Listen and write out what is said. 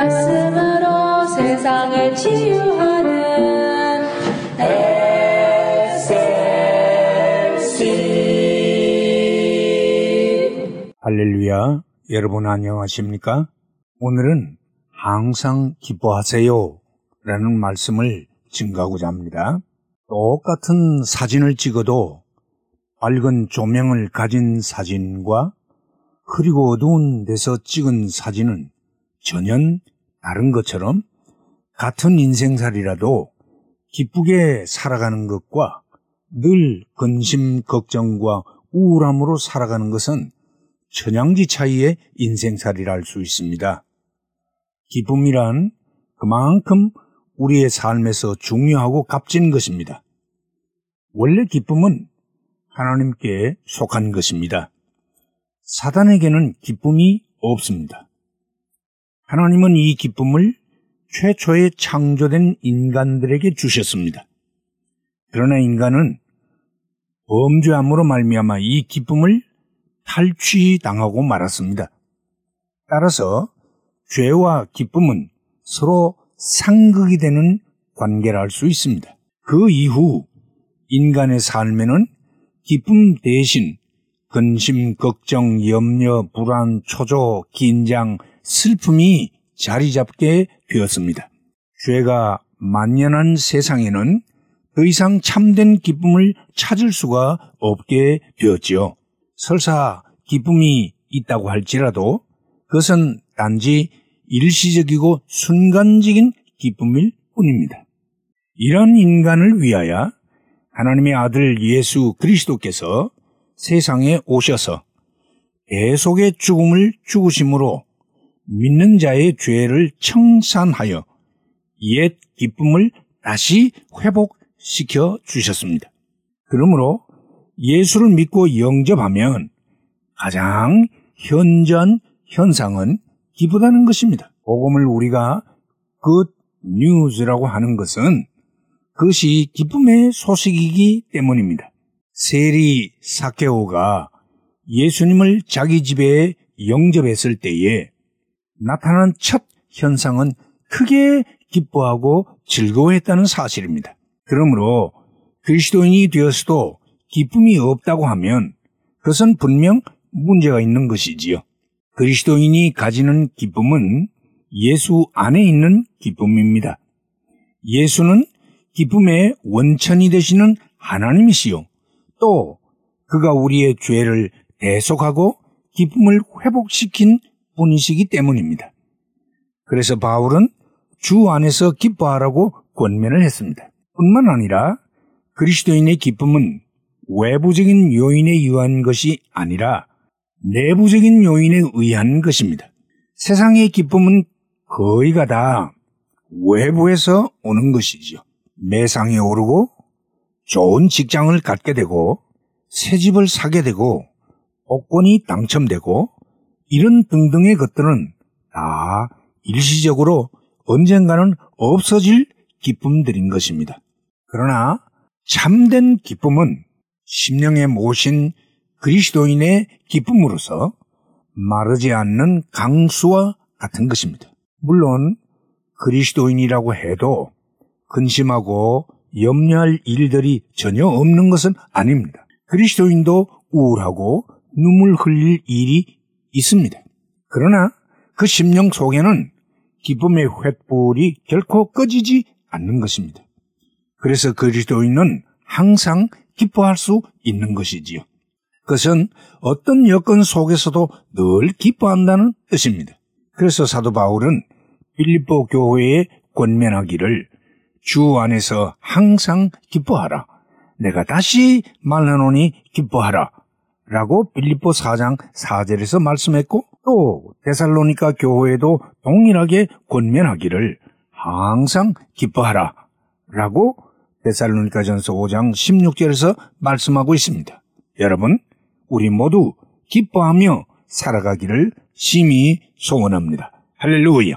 말씀으로 세상을 치유하는 SLC 할렐루야. 여러분 안녕하십니까? 오늘은 항상 기뻐하세요. 라는 말씀을 증가하고자 합니다. 똑같은 사진을 찍어도 밝은 조명을 가진 사진과 흐리고 어두운 데서 찍은 사진은 전혀 다른 것처럼 같은 인생살이라도 기쁘게 살아가는 것과 늘 근심, 걱정과 우울함으로 살아가는 것은 천양지 차이의 인생살이라 할 수 있습니다. 기쁨이란 그만큼 우리의 삶에서 중요하고 값진 것입니다. 원래 기쁨은 하나님께 속한 것입니다. 사단에게는 기쁨이 없습니다. 하나님은 이 기쁨을 최초에 창조된 인간들에게 주셨습니다. 그러나 인간은 범죄함으로 말미암아 이 기쁨을 탈취당하고 말았습니다. 따라서 죄와 기쁨은 서로 상극이 되는 관계라 할수 있습니다. 그 이후 인간의 삶에는 기쁨 대신 근심, 걱정, 염려, 불안, 초조, 긴장, 슬픔이 자리 잡게 되었습니다. 죄가 만연한 세상에는 더 이상 참된 기쁨을 찾을 수가 없게 되었지요. 설사 기쁨이 있다고 할지라도 그것은 단지 일시적이고 순간적인 기쁨일 뿐입니다. 이런 인간을 위하여 하나님의 아들 예수 그리스도께서 세상에 오셔서 대속의 죽음을 죽으심으로 믿는 자의 죄를 청산하여 옛 기쁨을 다시 회복시켜 주셨습니다. 그러므로 예수를 믿고 영접하면 가장 현전 현상은 기쁘다는 것입니다. 복음을 우리가 good news라고 하는 것은 그것이 기쁨의 소식이기 때문입니다. 세리 사케오가 예수님을 자기 집에 영접했을 때에 나타난 첫 현상은 크게 기뻐하고 즐거워했다는 사실입니다. 그러므로 그리스도인이 되었어도 기쁨이 없다고 하면 그것은 분명 문제가 있는 것이지요. 그리스도인이 가지는 기쁨은 예수 안에 있는 기쁨입니다. 예수는 기쁨의 원천이 되시는 하나님이시요. 또 그가 우리의 죄를 대속하고 기쁨을 회복시킨 분이시기 때문입니다. 그래서 바울은 주 안에서 기뻐하라고 권면을 했습니다. 뿐만 아니라 그리스도인의 기쁨은 외부적인 요인에 의한 것이 아니라 내부적인 요인에 의한 것입니다. 세상의 기쁨은 거의가 다 외부에서 오는 것이지요. 매상에 오르고 좋은 직장을 갖게 되고 새 집을 사게 되고 복권이 당첨되고 이런 등등의 것들은 다 일시적으로 언젠가는 없어질 기쁨들인 것입니다. 그러나 참된 기쁨은 심령에 모신 그리스도인의 기쁨으로서 마르지 않는 강수와 같은 것입니다. 물론 그리스도인이라고 해도 근심하고 염려할 일들이 전혀 없는 것은 아닙니다. 그리스도인도 우울하고 눈물 흘릴 일이 있습니다. 그러나 그 심령 속에는 기쁨의 횃불이 결코 꺼지지 않는 것입니다. 그래서 그리스도인은 항상 기뻐할 수 있는 것이지요. 그것은 어떤 여건 속에서도 늘 기뻐한다는 뜻입니다. 그래서 사도 바울은 빌립보 교회에 권면하기를 주 안에서 항상 기뻐하라. 내가 다시 말하노니 기뻐하라. 라고 빌립보 4장 4절에서 말씀했고 또 데살로니카 교회에도 동일하게 권면하기를 항상 기뻐하라. 라고 데살로니카 전서 5장 16절에서 말씀하고 있습니다. 여러분, 우리 모두 기뻐하며 살아가기를 심히 소원합니다. 할렐루야.